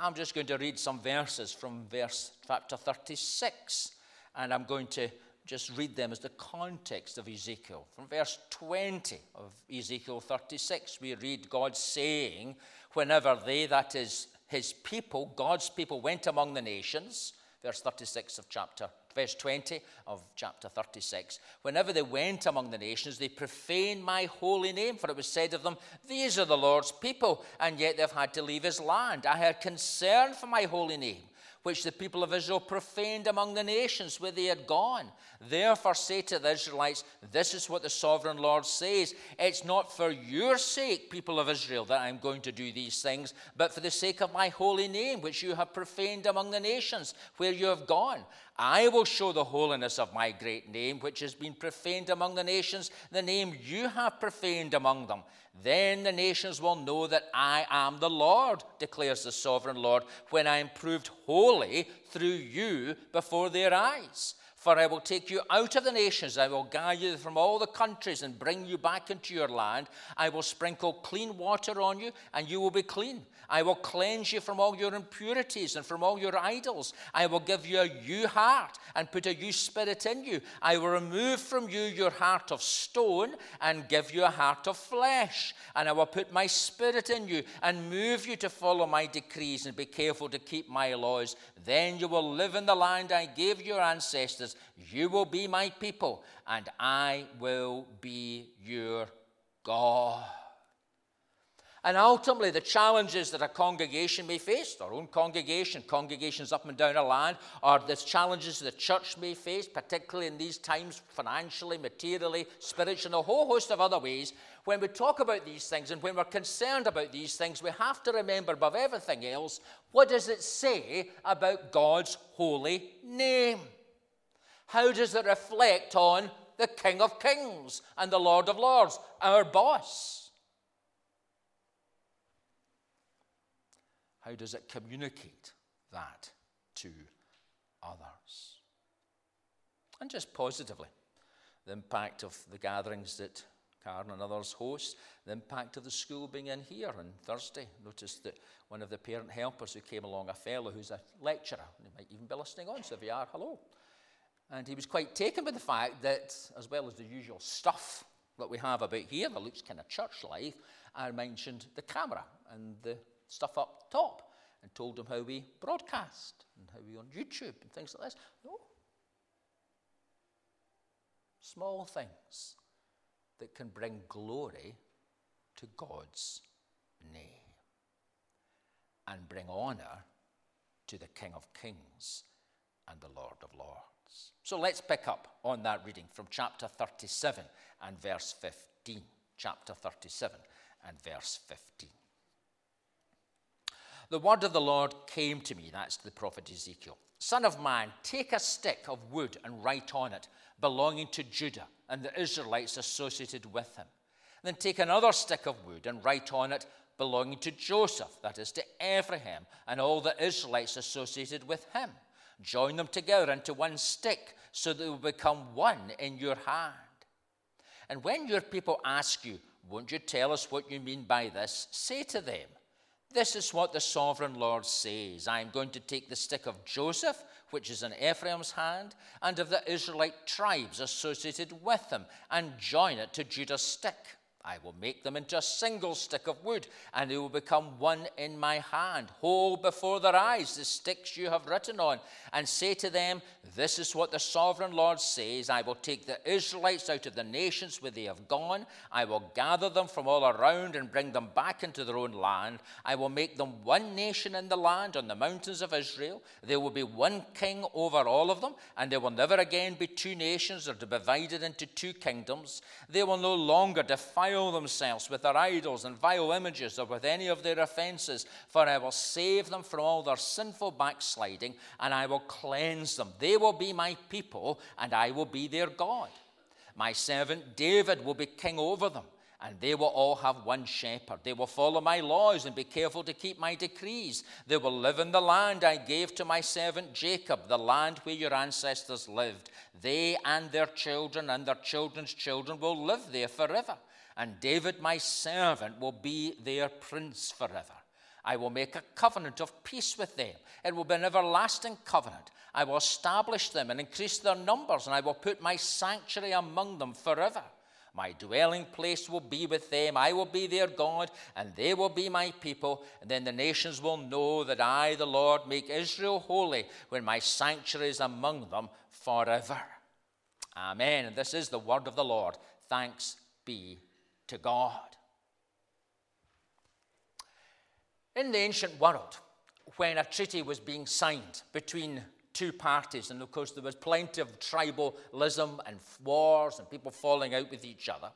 I'm just going to read some verses from verse chapter 36, and I'm going to just read them as the context of Ezekiel. From verse 20 of Ezekiel 36, we read God saying, Whenever they, that is his people, God's people, went among the nations, verse 36 of chapter verse 20 of chapter 36. Whenever they went among the nations, they profaned my holy name, for it was said of them, These are the Lord's people, and yet they've had to leave his land. I had concern for my holy name which the people of Israel profaned among the nations where they had gone. Therefore, say to the Israelites, This is what the sovereign Lord says. It's not for your sake, people of Israel, that I'm going to do these things, but for the sake of my holy name, which you have profaned among the nations where you have gone. I will show the holiness of my great name, which has been profaned among the nations, the name you have profaned among them. Then the nations will know that I am the Lord, declares the sovereign Lord, when I am proved holy through you before their eyes. For I will take you out of the nations, I will gather you from all the countries and bring you back into your land. I will sprinkle clean water on you, and you will be clean. I will cleanse you from all your impurities and from all your idols. I will give you a new heart and put a new spirit in you. I will remove from you your heart of stone and give you a heart of flesh. And I will put my spirit in you and move you to follow my decrees and be careful to keep my laws. Then you will live in the land I gave your ancestors. You will be my people, and I will be your God. And ultimately, the challenges that a congregation may face, our own congregation, congregations up and down the land, are the challenges the church may face, particularly in these times, financially, materially, spiritually, and a whole host of other ways. When we talk about these things and when we're concerned about these things, we have to remember above everything else what does it say about God's holy name? How does it reflect on the King of Kings and the Lord of Lords, our boss? How does it communicate that to others? And just positively, the impact of the gatherings that Karen and others host, the impact of the school being in here on Thursday. Noticed that one of the parent helpers who came along, a fellow who's a lecturer, he might even be listening on, so if you are, hello. And he was quite taken by the fact that, as well as the usual stuff that we have about here that looks kind of church life, I mentioned the camera and the stuff up top and told them how we broadcast and how we on YouTube and things like this. No. Small things that can bring glory to God's name and bring honor to the King of Kings and the Lord of Lords. So let's pick up on that reading from chapter 37 and verse 15. Chapter 37 and verse 15. The word of the Lord came to me, that's the prophet Ezekiel. Son of man, take a stick of wood and write on it, belonging to Judah and the Israelites associated with him. Then take another stick of wood and write on it, belonging to Joseph, that is to Ephraim, and all the Israelites associated with him. Join them together into one stick, so they will become one in your hand. And when your people ask you, Won't you tell us what you mean by this? Say to them, this is what the sovereign Lord says I am going to take the stick of Joseph, which is in Ephraim's hand, and of the Israelite tribes associated with him, and join it to Judah's stick. I will make them into a single stick of wood, and they will become one in my hand. Hold before their eyes the sticks you have written on, and say to them, This is what the sovereign Lord says I will take the Israelites out of the nations where they have gone. I will gather them from all around and bring them back into their own land. I will make them one nation in the land on the mountains of Israel. There will be one king over all of them, and there will never again be two nations or divided into two kingdoms. They will no longer defile defile themselves with their idols and vile images or with any of their offenses, for I will save them from all their sinful backsliding, and I will cleanse them. They will be my people, and I will be their God. My servant David will be king over them and they will all have one shepherd. They will follow my laws and be careful to keep my decrees. They will live in the land I gave to my servant Jacob, the land where your ancestors lived. They and their children and their children's children will live there forever and David, my servant, will be their prince forever. I will make a covenant of peace with them. It will be an everlasting covenant. I will establish them and increase their numbers, and I will put my sanctuary among them forever. My dwelling place will be with them. I will be their God, and they will be my people. And then the nations will know that I, the Lord, make Israel holy when my sanctuary is among them forever. Amen. And this is the word of the Lord. Thanks be to God. In the ancient world, when a treaty was being signed between two parties, and of course there was plenty of tribalism and wars and people falling out with each other,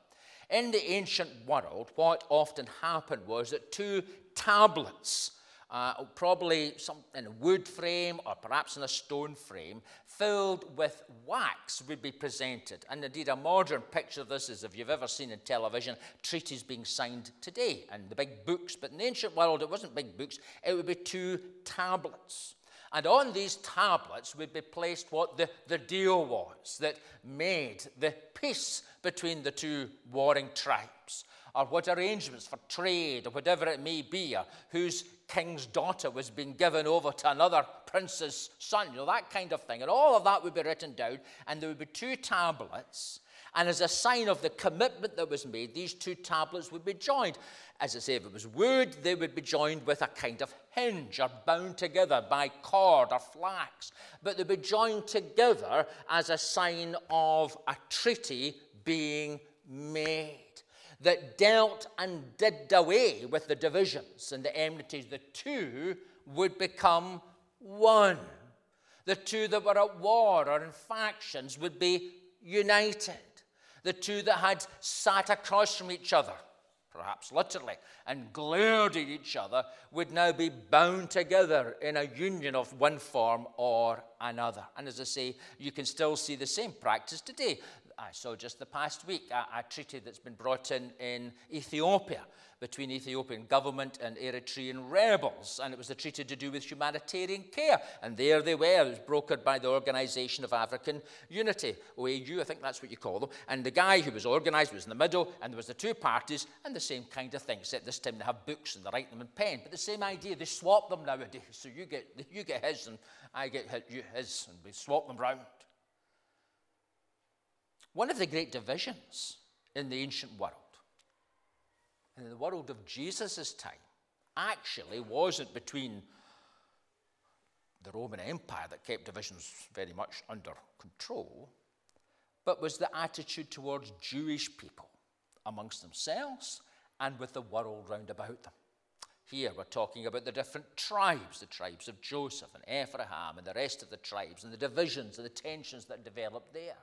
in the ancient world, what often happened was that two tablets uh, probably some in a wood frame or perhaps in a stone frame, filled with wax would be presented. And indeed, a modern picture of this is if you've ever seen in television treaties being signed today and the big books. But in the ancient world, it wasn't big books, it would be two tablets. And on these tablets would be placed what the, the deal was that made the peace between the two warring tribes or what arrangements for trade or whatever it may be, or whose king's daughter was being given over to another prince's son, you know, that kind of thing. And all of that would be written down, and there would be two tablets. And as a sign of the commitment that was made, these two tablets would be joined. As I say, if it was wood, they would be joined with a kind of hinge or bound together by cord or flax. But they'd be joined together as a sign of a treaty being made that dealt and did away with the divisions and the enmities. The two would become one. The two that were at war or in factions would be united. The two that had sat across from each other, perhaps literally, and glared at each other would now be bound together in a union of one form or another. And as I say, you can still see the same practice today. Saw just the past week a, a, treaty that's been brought in in Ethiopia between Ethiopian government and Eritrean rebels, and it was a treaty to do with humanitarian care. And there they were. It was brokered by the Organization of African Unity, OAU, I think that's what you call them. And the guy who was organized was in the middle, and there was the two parties, and the same kind of thing. Except this time they have books and they write them in pen. But the same idea, they swap them nowadays. So you get you get his, and I get his, and we swap them round. One of the great divisions in the ancient world, in the world of Jesus' time, actually wasn't between the Roman Empire that kept divisions very much under control, but was the attitude towards Jewish people amongst themselves and with the world round about them. Here we're talking about the different tribes, the tribes of Joseph and Ephraim and the rest of the tribes, and the divisions and the tensions that developed there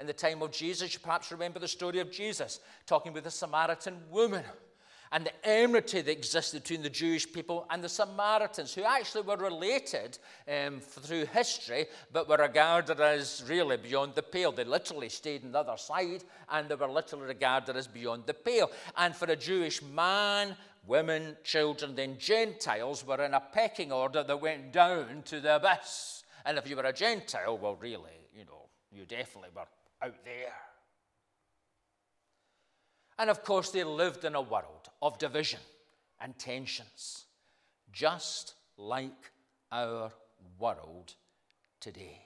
in the time of Jesus. You perhaps remember the story of Jesus talking with a Samaritan woman and the enmity that existed between the Jewish people and the Samaritans, who actually were related um, through history, but were regarded as really beyond the pale. They literally stayed on the other side, and they were literally regarded as beyond the pale. And for a Jewish man, women, children, then Gentiles were in a pecking order that went down to the abyss. And if you were a Gentile, well, really, you know, you definitely were out there. And of course, they lived in a world of division and tensions, just like our world today.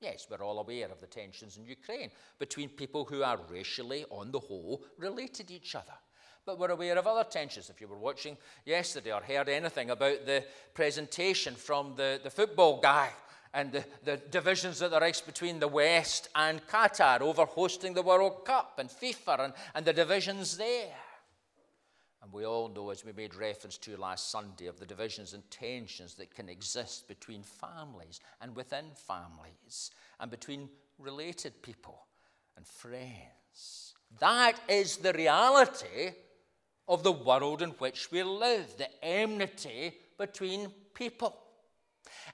Yes, we're all aware of the tensions in Ukraine between people who are racially, on the whole, related to each other. But we're aware of other tensions. If you were watching yesterday or heard anything about the presentation from the, the football guy and the, the divisions that there is between the West and Qatar over hosting the World Cup and FIFA and, and the divisions there. And we all know, as we made reference to last Sunday, of the divisions and tensions that can exist between families and within families and between related people and friends. That is the reality of the world in which we live, the enmity between people.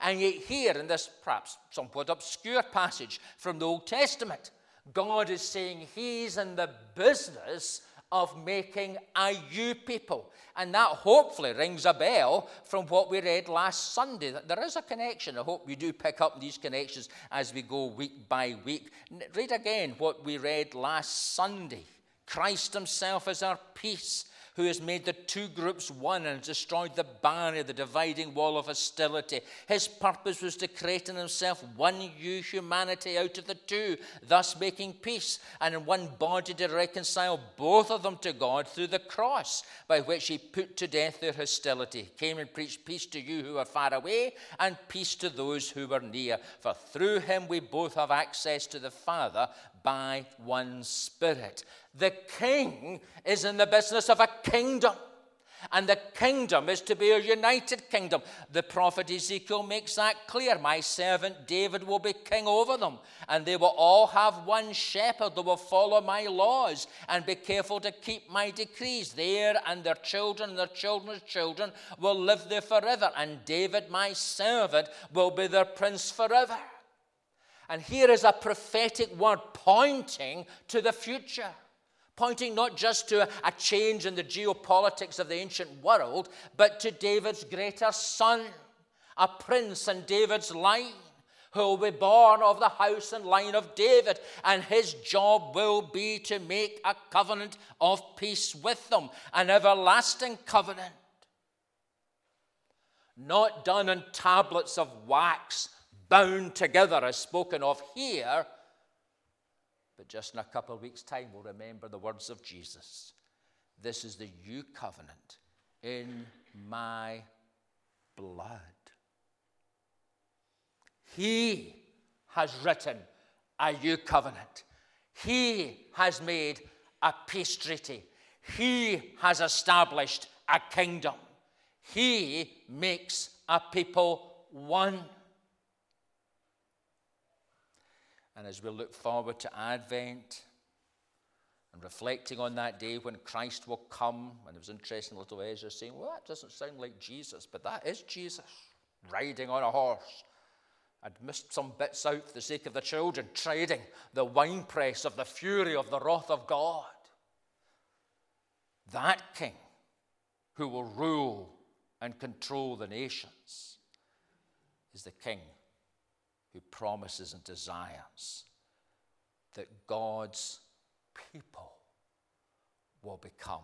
And yet, here in this perhaps somewhat obscure passage from the Old Testament, God is saying He's in the business of making a you people. And that hopefully rings a bell from what we read last Sunday. That there is a connection. I hope you do pick up these connections as we go week by week. Read again what we read last Sunday. Christ Himself is our peace who has made the two groups one and destroyed the barrier, the dividing wall of hostility. His purpose was to create in himself one new humanity out of the two, thus making peace, and in one body to reconcile both of them to God through the cross, by which he put to death their hostility. He came and preached peace to you who are far away, and peace to those who were near. For through him we both have access to the Father by one Spirit. The king is in the business of a kingdom. And the kingdom is to be a united kingdom. The prophet Ezekiel makes that clear. My servant David will be king over them, and they will all have one shepherd. They will follow my laws and be careful to keep my decrees. There and their children and their children's children will live there forever, and David, my servant, will be their prince forever. And here is a prophetic word pointing to the future pointing not just to a change in the geopolitics of the ancient world, but to David's greater son, a prince in David's line, who will be born of the house and line of David, and his job will be to make a covenant of peace with them, an everlasting covenant. Not done in tablets of wax, bound together, as spoken of here, but just in a couple of weeks' time, we'll remember the words of Jesus. This is the new covenant in my blood. He has written a new covenant. He has made a peace treaty. He has established a kingdom. He makes a people one. And as we look forward to Advent and reflecting on that day when Christ will come, and it was interesting, little Ezra saying, Well, that doesn't sound like Jesus, but that is Jesus riding on a horse. I'd missed some bits out for the sake of the children, trading the winepress of the fury of the wrath of God. That king who will rule and control the nations is the king who promises and desires that God's people will become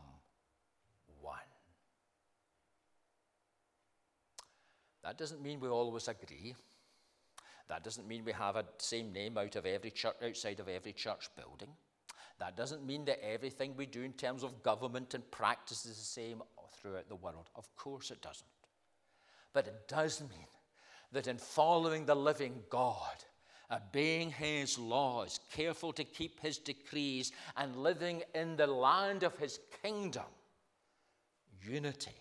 one. That doesn't mean we always agree. That doesn't mean we have a same name out of every church, outside of every church building. That doesn't mean that everything we do in terms of government and practice is the same throughout the world. Of course it doesn't. But it does mean that in following the living God, uh, obeying his laws, careful to keep his decrees, and living in the land of his kingdom, unity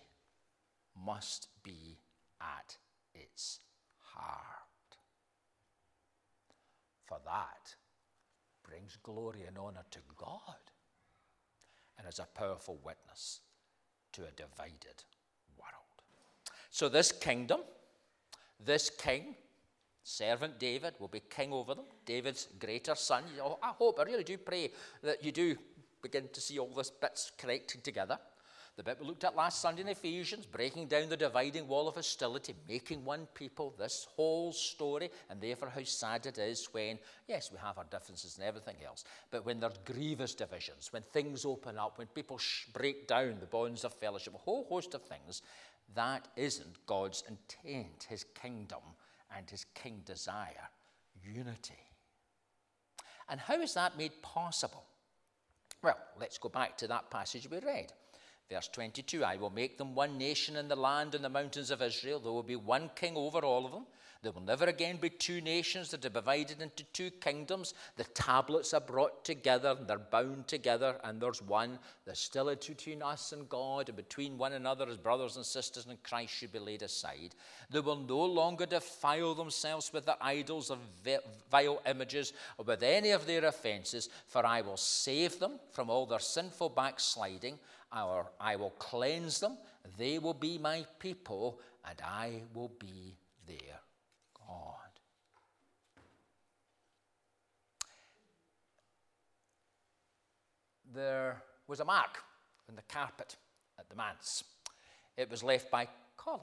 must be at its heart. For that brings glory and honor to God and is a powerful witness to a divided world. So, this kingdom this king, servant David, will be king over them, David's greater son. I hope, I really do pray that you do begin to see all this bits connected together. The bit we looked at last Sunday in Ephesians, breaking down the dividing wall of hostility, making one people, this whole story, and therefore how sad it is when, yes, we have our differences and everything else, but when there's grievous divisions, when things open up, when people sh- break down the bonds of fellowship, a whole host of things, that isn't God's intent, his kingdom and his king desire unity. And how is that made possible? Well, let's go back to that passage we read. Verse 22 I will make them one nation in the land and the mountains of Israel. There will be one king over all of them. There will never again be two nations that are divided into two kingdoms. The tablets are brought together, and they're bound together, and there's one. There's still a between us and God, and between one another as brothers and sisters in Christ should be laid aside. They will no longer defile themselves with the idols of vile images or with any of their offenses, for I will save them from all their sinful backsliding. Or I will cleanse them. They will be my people, and I will be their there was a mark on the carpet at the manse. It was left by Colin,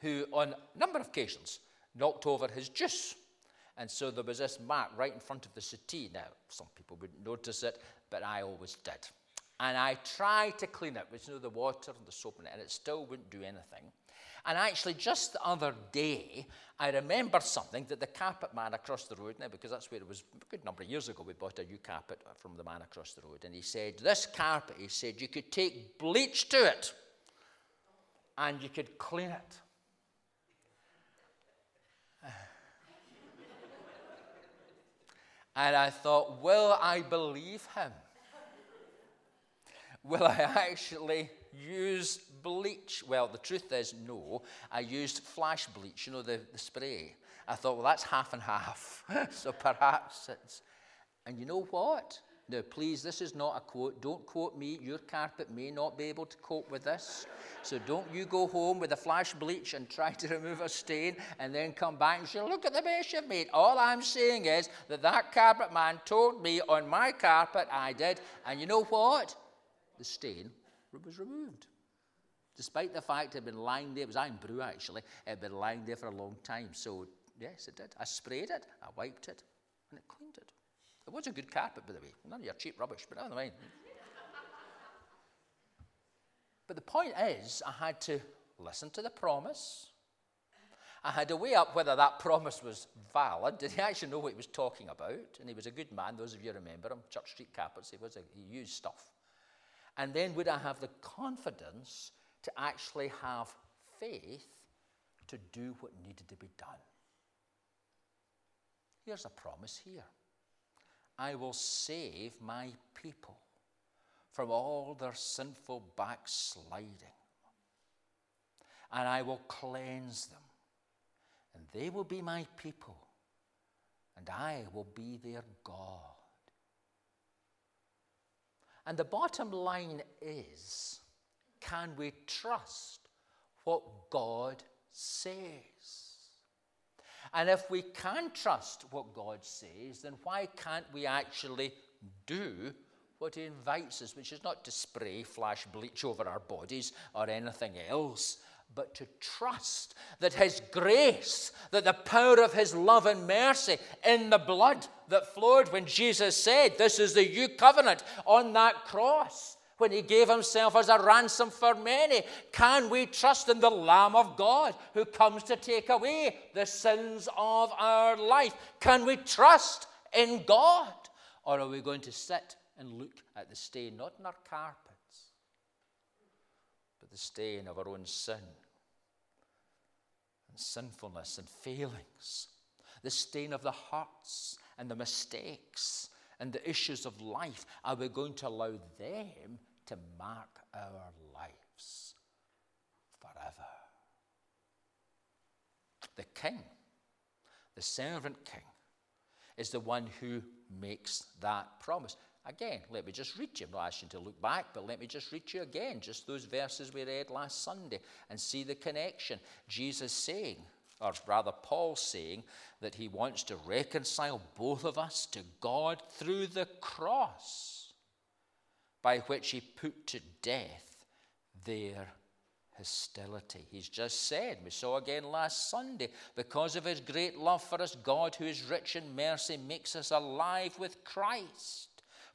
who on a number of occasions knocked over his juice. And so there was this mark right in front of the settee. Now, some people wouldn't notice it, but I always did. And I tried to clean it with you know, the water and the soap in it, and it still wouldn't do anything. And actually, just the other day, I remembered something that the carpet man across the road, now because that's where it was a good number of years ago, we bought a new carpet from the man across the road. And he said, This carpet, he said, you could take bleach to it and you could clean it. And I thought, will I believe him? Will I actually use bleach? Well, the truth is, no. I used flash bleach, you know, the, the spray. I thought, well, that's half and half. so perhaps it's. And you know what? Now, please, this is not a quote. Don't quote me. Your carpet may not be able to cope with this. So don't you go home with a flash bleach and try to remove a stain and then come back and say, look at the mess you've made. All I'm saying is that that carpet man told me on my carpet I did. And you know what? The stain was removed. Despite the fact it had been lying there, it was Irn-Bru actually, it had been lying there for a long time. So, yes, it did. I sprayed it, I wiped it, and it cleaned it. It was a good carpet, by the way. None of your cheap rubbish, but never mind. but the point is, I had to listen to the promise. I had to weigh up whether that promise was valid. Did he actually know what he was talking about? And he was a good man. Those of you remember him, Church Street carpets. He was a, he used stuff. And then would I have the confidence to actually have faith to do what needed to be done? Here's a promise here I will save my people from all their sinful backsliding, and I will cleanse them, and they will be my people, and I will be their God. And the bottom line is can we trust what God says? And if we can trust what God says, then why can't we actually do what He invites us, which is not to spray flash bleach over our bodies or anything else, but to trust that His grace, that the power of His love and mercy in the blood that flowed when Jesus said, This is the new covenant on that cross, when He gave Himself as a ransom for many. Can we trust in the Lamb of God who comes to take away the sins of our life? Can we trust in God? Or are we going to sit and look at the stain, not in our carpet? The stain of our own sin and sinfulness and failings, the stain of the hearts and the mistakes and the issues of life. Are we going to allow them to mark our lives forever? The king, the servant king, is the one who makes that promise. Again, let me just read you. I'm not asking to look back, but let me just read you again, just those verses we read last Sunday, and see the connection. Jesus saying, or rather, Paul saying, that he wants to reconcile both of us to God through the cross, by which he put to death their hostility. He's just said, we saw again last Sunday, because of his great love for us, God, who is rich in mercy, makes us alive with Christ.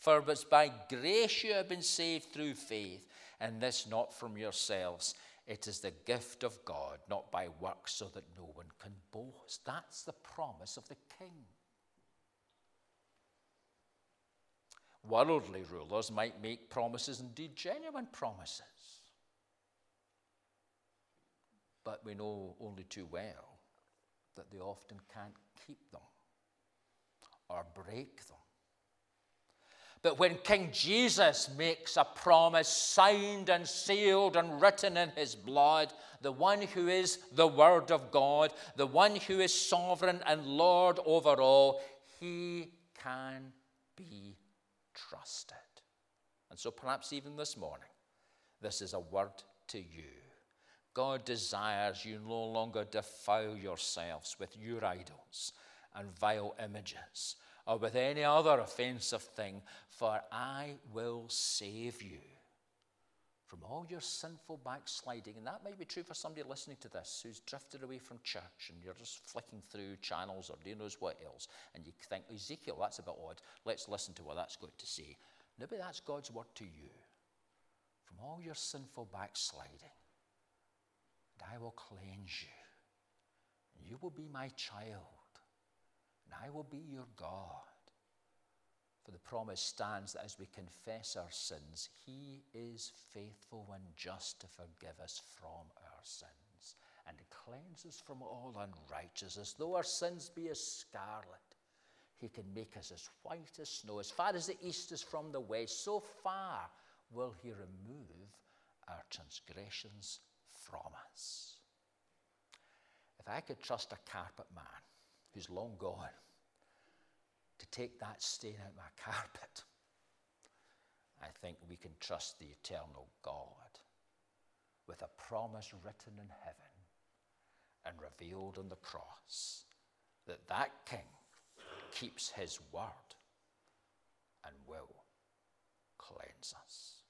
For it's by grace you have been saved through faith, and this not from yourselves. It is the gift of God, not by works, so that no one can boast. That's the promise of the king. Worldly rulers might make promises, indeed genuine promises. But we know only too well that they often can't keep them or break them. But when King Jesus makes a promise signed and sealed and written in his blood, the one who is the Word of God, the one who is sovereign and Lord over all, he can be trusted. And so perhaps even this morning, this is a word to you. God desires you no longer defile yourselves with your idols and vile images or with any other offensive thing, for I will save you from all your sinful backsliding. And that might be true for somebody listening to this who's drifted away from church and you're just flicking through channels or who knows what else, and you think, Ezekiel, that's a bit odd. Let's listen to what that's got to say. Maybe that's God's word to you. from all your sinful backsliding, and I will cleanse you. And you will be my child, and I will be your God. For the promise stands that as we confess our sins, He is faithful and just to forgive us from our sins and to cleanse us from all unrighteousness. Though our sins be as scarlet, He can make us as white as snow. As far as the east is from the west, so far will He remove our transgressions from us. If I could trust a carpet man who's long gone, to take that stain out my carpet. I think we can trust the eternal God with a promise written in heaven and revealed on the cross that that king keeps his word and will cleanse us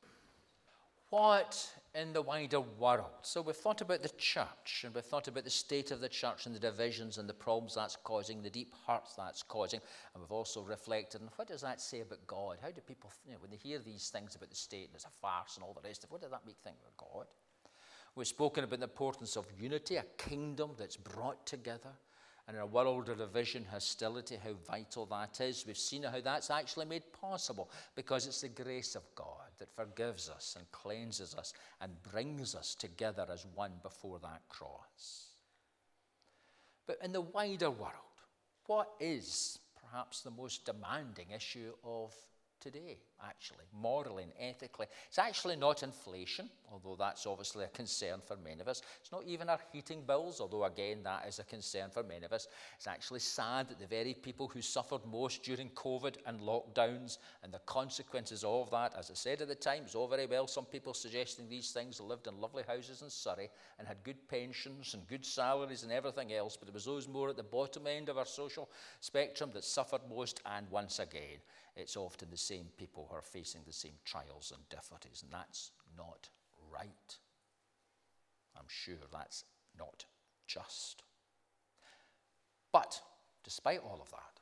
what in the wider world? So we've thought about the church and we've thought about the state of the church and the divisions and the problems that's causing, the deep hurts that's causing. And we've also reflected on what does that say about God? How do people, you know, when they hear these things about the state and it's a farce and all the rest of it, what does that make think about God? We've spoken about the importance of unity, a kingdom that's brought together. And in a world of division, hostility, how vital that is. We've seen how that's actually made possible because it's the grace of God that forgives us and cleanses us and brings us together as one before that cross. But in the wider world, what is perhaps the most demanding issue of today, actually, morally and ethically. It's actually not inflation, although that's obviously a concern for many of us. It's not even our heating bills, although again that is a concern for many of us. It's actually sad that the very people who suffered most during COVID and lockdowns and the consequences of that, as I said at the time, it's all very well some people suggesting these things lived in lovely houses in Surrey and had good pensions and good salaries and everything else, but it was those more at the bottom end of our social spectrum that suffered most, and once again, it's often the same people who are facing the same trials and difficulties, and that's not right. I'm sure that's not just. But despite all of that,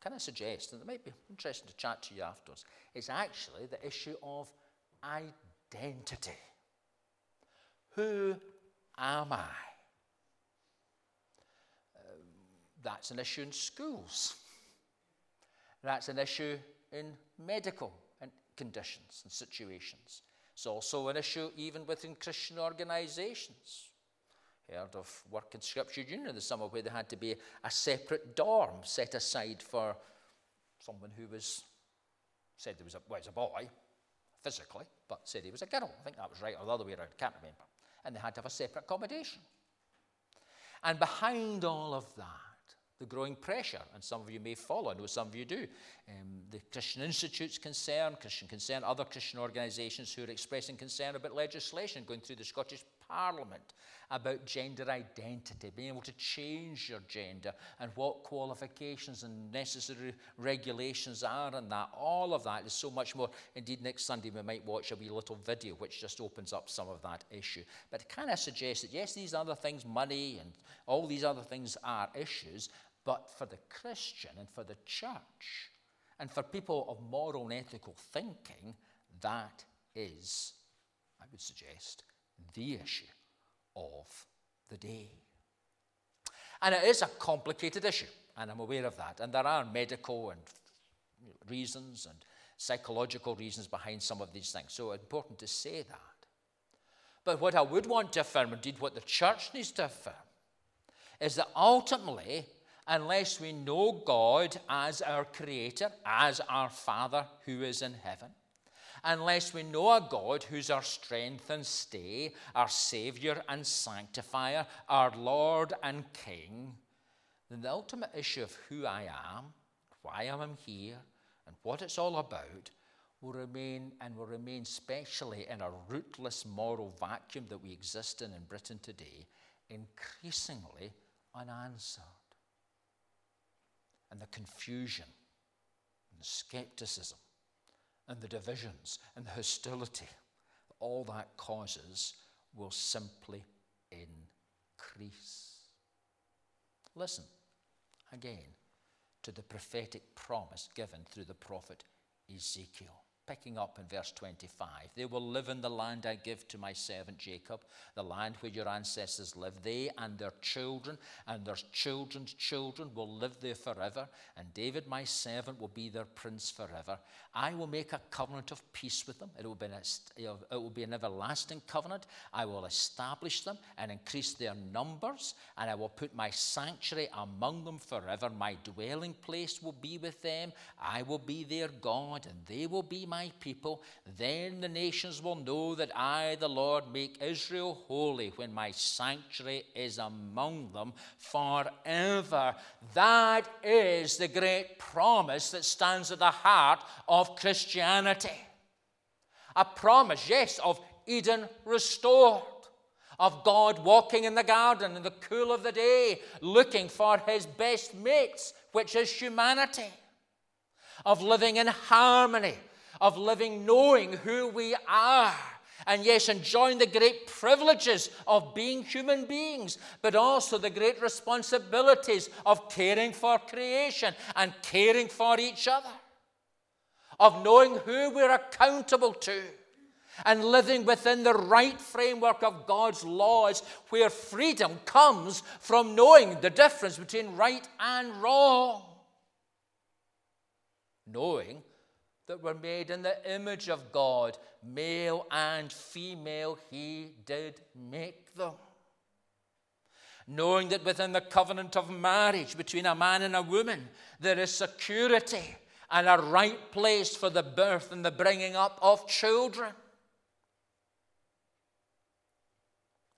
can I suggest, and it might be interesting to chat to you afterwards, it's actually the issue of identity. Who am I? Um, that's an issue in schools. That's an issue in medical conditions and situations. It's also an issue even within Christian organizations. Heard of work in Scripture Union in the summer where there had to be a separate dorm set aside for someone who was said there was a, well, was a boy physically, but said he was a girl. I think that was right, or the other way around, can't remember. And they had to have a separate accommodation. And behind all of that the growing pressure, and some of you may follow, I know some of you do. Um, the Christian Institute's concern, Christian Concern, other Christian organisations who are expressing concern about legislation going through the Scottish Parliament about gender identity, being able to change your gender, and what qualifications and necessary regulations are, and that. All of that is so much more. Indeed, next Sunday we might watch a wee little video which just opens up some of that issue. But kind of suggests that yes, these other things, money and all these other things are issues, but for the Christian and for the church and for people of moral and ethical thinking, that is, I would suggest, the issue of the day. And it is a complicated issue, and I'm aware of that. And there are medical and reasons and psychological reasons behind some of these things. So important to say that. But what I would want to affirm, indeed what the church needs to affirm, is that ultimately unless we know God as our Creator, as our Father who is in heaven, unless we know a God who's our strength and stay, our Saviour and Sanctifier, our Lord and King, then the ultimate issue of who I am, why I'm here, and what it's all about will remain and will remain especially in a rootless moral vacuum that we exist in in Britain today, increasingly unanswered and the confusion and the skepticism and the divisions and the hostility all that causes will simply increase. Listen again to the prophetic promise given through the prophet Ezekiel. Picking up in verse 25. They will live in the land I give to my servant Jacob, the land where your ancestors lived. They and their children and their children's children will live there forever, and David, my servant, will be their prince forever. I will make a covenant of peace with them. It will be an, it will be an everlasting covenant. I will establish them and increase their numbers, and I will put my sanctuary among them forever. My dwelling place will be with them. I will be their God, and they will be my people. Then the nations will know that I, the Lord, make Israel holy when my sanctuary is among them forever. That is the great promise that stands at the heart of Christianity. A promise, yes, of Eden restored of God walking in the garden in the cool of the day, looking for his best mates, which is humanity, of living in harmony, of living knowing who we are. And yes, enjoying the great privileges of being human beings, but also the great responsibilities of caring for creation and caring for each other, of knowing who we're accountable to and living within the right framework of God's laws, where freedom comes from knowing the difference between right and wrong. Knowing that we're made in the image of God, male and female, He did make them. Knowing that within the covenant of marriage between a man and a woman, there is security and a right place for the birth and the bringing up of children.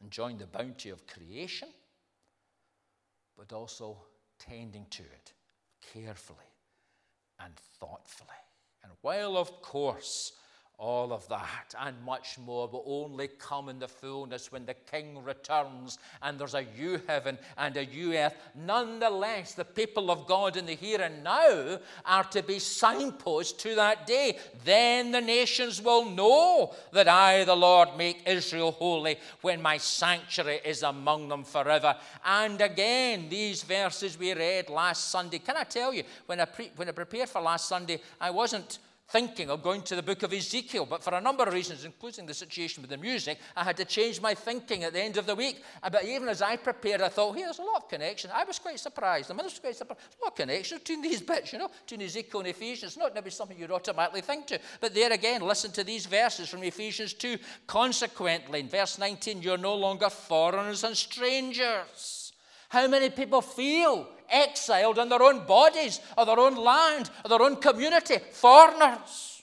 enjoying the bounty of creation, but also tending to it carefully and thoughtfully. And while, of course, all of that and much more will only come in the fullness when the King returns and there's a new heaven and a new earth. Nonetheless, the people of God in the here and now are to be signposts to that day. Then the nations will know that I, the Lord, make Israel holy when my sanctuary is among them forever. And again, these verses we read last Sunday. Can I tell you, when I, pre- when I prepared for last Sunday, I wasn't thinking of going to the book of Ezekiel, but for a number of reasons, including the situation with the music, I had to change my thinking at the end of the week. But even as I prepared, I thought, hey, there's a lot of connection. I was quite surprised. The minister was quite surprised. There's a lot of connection between these bits, you know, between Ezekiel and Ephesians. It's not maybe something you'd automatically think to. But there again, listen to these verses from Ephesians 2. Consequently, in verse 19, you're no longer foreigners and strangers. How many people feel exiled in their own bodies, or their own land, or their own community, foreigners.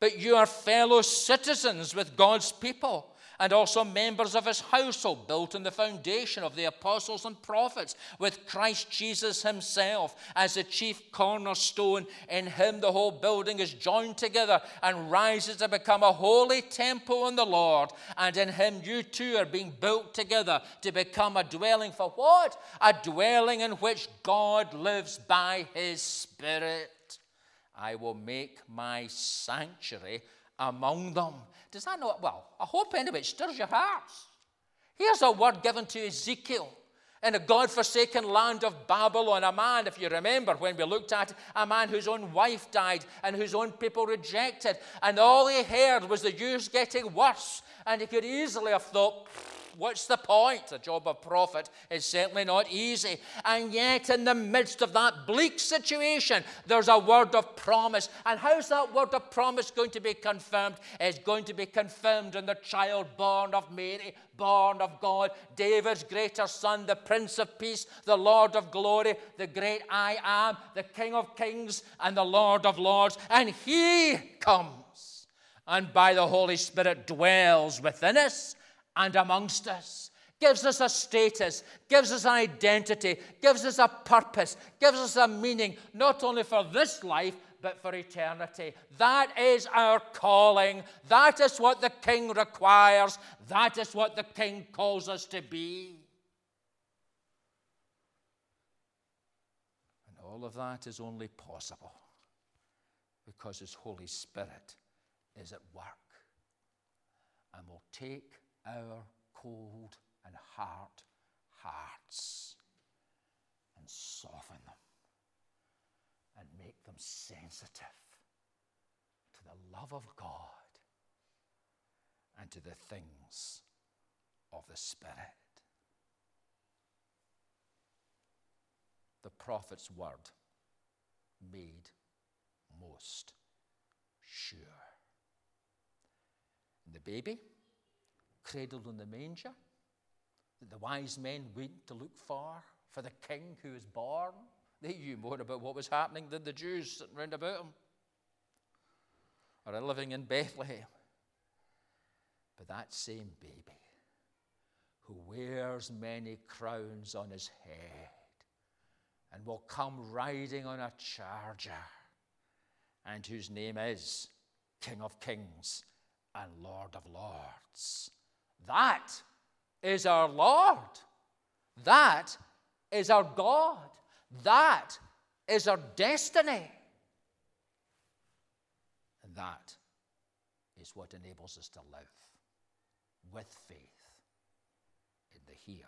But you are fellow citizens with God's people and also members of his household, built on the foundation of the apostles and prophets, with Christ Jesus himself as the chief cornerstone. In him, the whole building is joined together and rises to become a holy temple in the Lord. And in him, you too are being built together to become a dwelling for what? A dwelling in which God lives by his Spirit. I will make my sanctuary among them. Does that not? Well, I hope anyway it stirs your hearts. Here's a word given to Ezekiel in a God forsaken land of Babylon. A man, if you remember when we looked at it, a man whose own wife died and whose own people rejected. And all he heard was the news getting worse. And he could easily have thought, What's the point? The job of prophet is certainly not easy. And yet, in the midst of that bleak situation, there's a word of promise. And how's that word of promise going to be confirmed? It's going to be confirmed in the child born of Mary, born of God, David's greater son, the Prince of Peace, the Lord of glory, the great I am, the King of kings, and the Lord of lords. And he comes and by the Holy Spirit dwells within us and amongst us. Gives us a status, gives us an identity, gives us a purpose, gives us a meaning, not only for this life, but for eternity. That is our calling. That is what the King requires. That is what the King calls us to be. And all of that is only possible because His Holy Spirit is at work and will take our cold and hard hearts and soften them and make them sensitive to the love of God and to the things of the Spirit. The prophet's word made most sure. And the baby, cradled in the manger, that the wise men went to look for, for the king who was born. They knew more about what was happening than the Jews sitting round about him or living in Bethlehem. But that same baby who wears many crowns on his head and will come riding on a charger, and whose name is King of Kings and Lord of Lords. That is our Lord. That is our God. That is our destiny. And that is what enables us to live with faith in the here